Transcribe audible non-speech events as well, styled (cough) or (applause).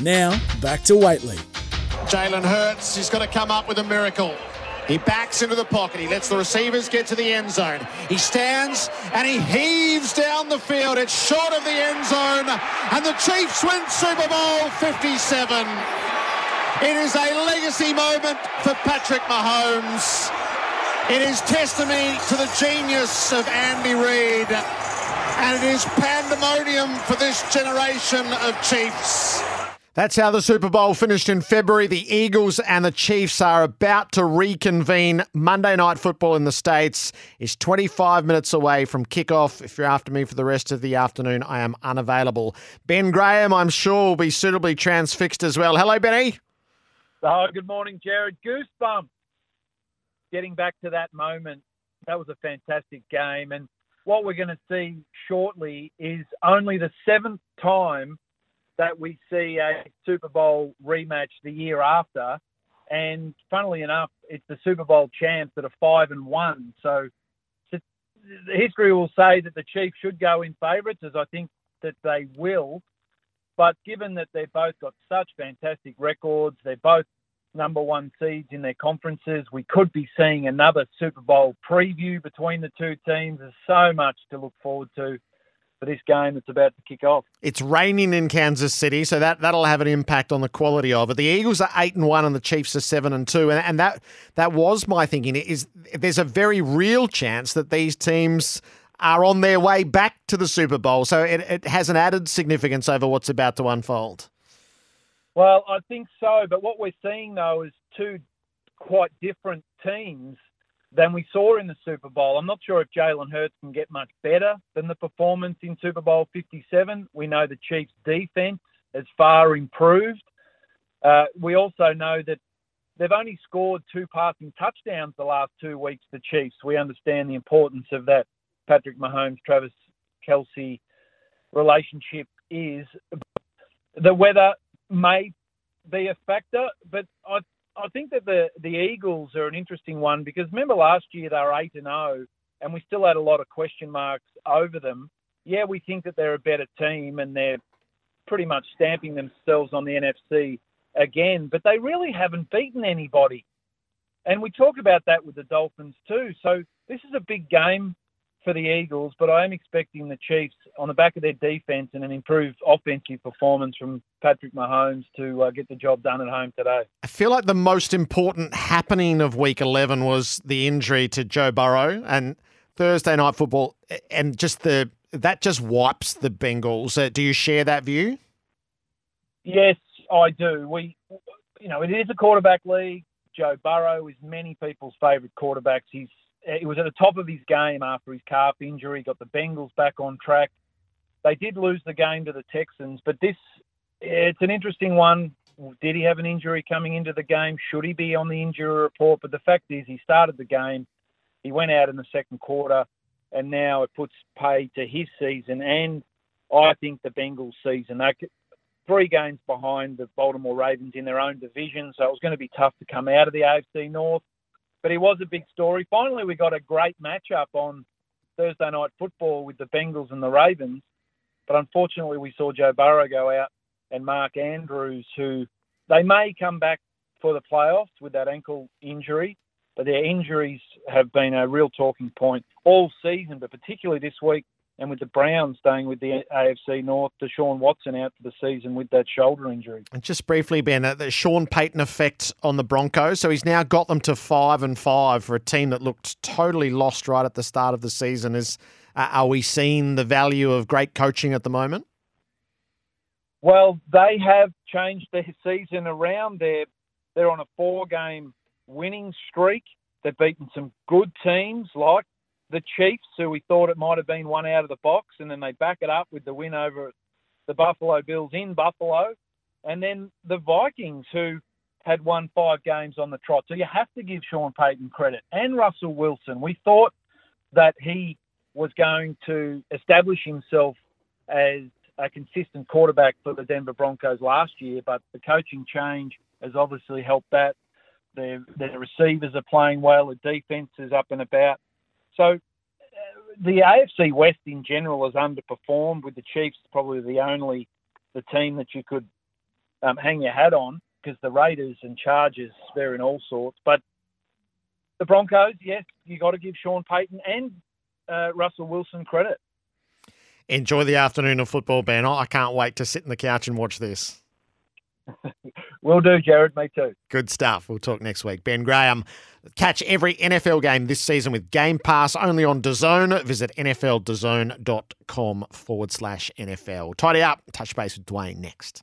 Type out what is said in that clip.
Now, back to Whateley. Jalen Hurts, he's got to come up with a miracle. He backs into the pocket. He lets the receivers get to the end zone. He stands and he heaves down the field. It's short of the end zone. And the Chiefs win Super Bowl 57. It is a legacy moment for Patrick Mahomes. It is testimony to the genius of Andy Reid. And it is pandemonium for this generation of Chiefs. That's how the Super Bowl finished in February. The Eagles and the Chiefs are about to reconvene. Monday Night Football in the States is 25 minutes away from kickoff. If you're after me for the rest of the afternoon, I am unavailable. Ben Graham, I'm sure, will be suitably transfixed as well. Hello, Benny. Oh, good morning, Gerard. Goosebumps. Getting back to that moment, that was a fantastic game. And what we're going to see shortly is only the seventh time that we see a Super Bowl rematch the year after. And funnily enough, it's the Super Bowl champs that are five and one. So, history will say that the Chiefs should go in favourites, as I think that they will. But given that they've both got such fantastic records, they're both number one seeds in their conferences. We could be seeing another Super Bowl preview between the two teams. There's so much to look forward to for this game that's about to kick off. It's raining in Kansas City, so that that'll have an impact on the quality of it. The Eagles are eight and one, and the Chiefs are seven and two, and, and that that was my thinking. Is there's a very real chance that these teams are on their way back to the Super Bowl, so it, it has an added significance over what's about to unfold. Well, I think so, but what we're seeing though is two quite different teams than we saw in the Super Bowl. I'm not sure if Jalen Hurts can get much better than the performance in Super Bowl 57. We know the Chiefs' defense has far improved. Uh, we also know that they've only scored two passing touchdowns the last two weeks, the Chiefs. We understand the importance of that Patrick Mahomes, Travis Kelce relationship is. The weather may be a factor, but I I think that the the Eagles are an interesting one because remember last year they were eight and zero, oh, and we still had a lot of question marks over them. Yeah, we think that they're a better team and they're pretty much stamping themselves on the NFC again, but they really haven't beaten anybody. And we talk about that with the Dolphins too. So this is a big game for the Eagles, but I am expecting the Chiefs on the back of their defense and an improved offensive performance from Patrick Mahomes to uh, get the job done at home today. I feel like the most important happening of Week 11 was the injury to Joe Burrow and Thursday night football, and just the that just wipes the Bengals. Uh, do you share that view? Yes, I do. We, you know, it is a quarterback league. Joe Burrow is many people's favourite quarterbacks. He's Uh, he was at the top of his game after his calf injury, got the Bengals back on track. They did lose the game to the Texans, but this it's an interesting one. Did he have an injury coming into the game? Should he be on the injury report? But the fact is, he started the game. He went out in the second quarter, and now it puts pay to his season and I think the Bengals' season. They're three games behind the Baltimore Ravens in their own division, so it was going to be tough to come out of the AFC North but he was a big story. Finally, we got a great matchup on Thursday night football with the Bengals and the Ravens. But unfortunately, we saw Joe Burrow go out and Mark Andrews, who they may come back for the playoffs with that ankle injury, but their injuries have been a real talking point all season, but particularly this week and with the Browns staying with the AFC North, Deshaun Watson out for the season with that shoulder injury. And just briefly, Ben, uh, the Sean Payton effect on the Broncos. So he's now got them to five and five for a team that looked totally lost right at the start of the season. Is uh, are we seeing the value of great coaching at the moment? Well, they have changed their (laughs) season around. They're they're on a four-game winning streak. They've beaten some good teams like the Chiefs, who we thought it might have been one out of the box, and then they back it up with the win over the Buffalo Bills in Buffalo, and then the Vikings, who had won five games on the trot. So you have to give Sean Payton credit and Russell Wilson. We thought that he was going to establish himself as a consistent quarterback for the Denver Broncos last year, but the coaching change has obviously helped that. Their, their receivers are playing well, the defense is up and about. So uh, the AFC West in general has underperformed, with the Chiefs probably the only the team that you could um, hang your hat on because the Raiders and Chargers they're in all sorts. But the Broncos, yes, you got to give Sean Payton and uh, Russell Wilson credit. Enjoy the afternoon of football, Ben. I can't wait to sit in the couch and watch this. (laughs) Will do, Gerard. Me too. Good stuff. We'll talk next week. Ben Graham. Catch every NFL game this season with Game Pass only on DAZN. Visit nfldazn.com forward slash NFL. Tidy up. Touch base with Dwayne next.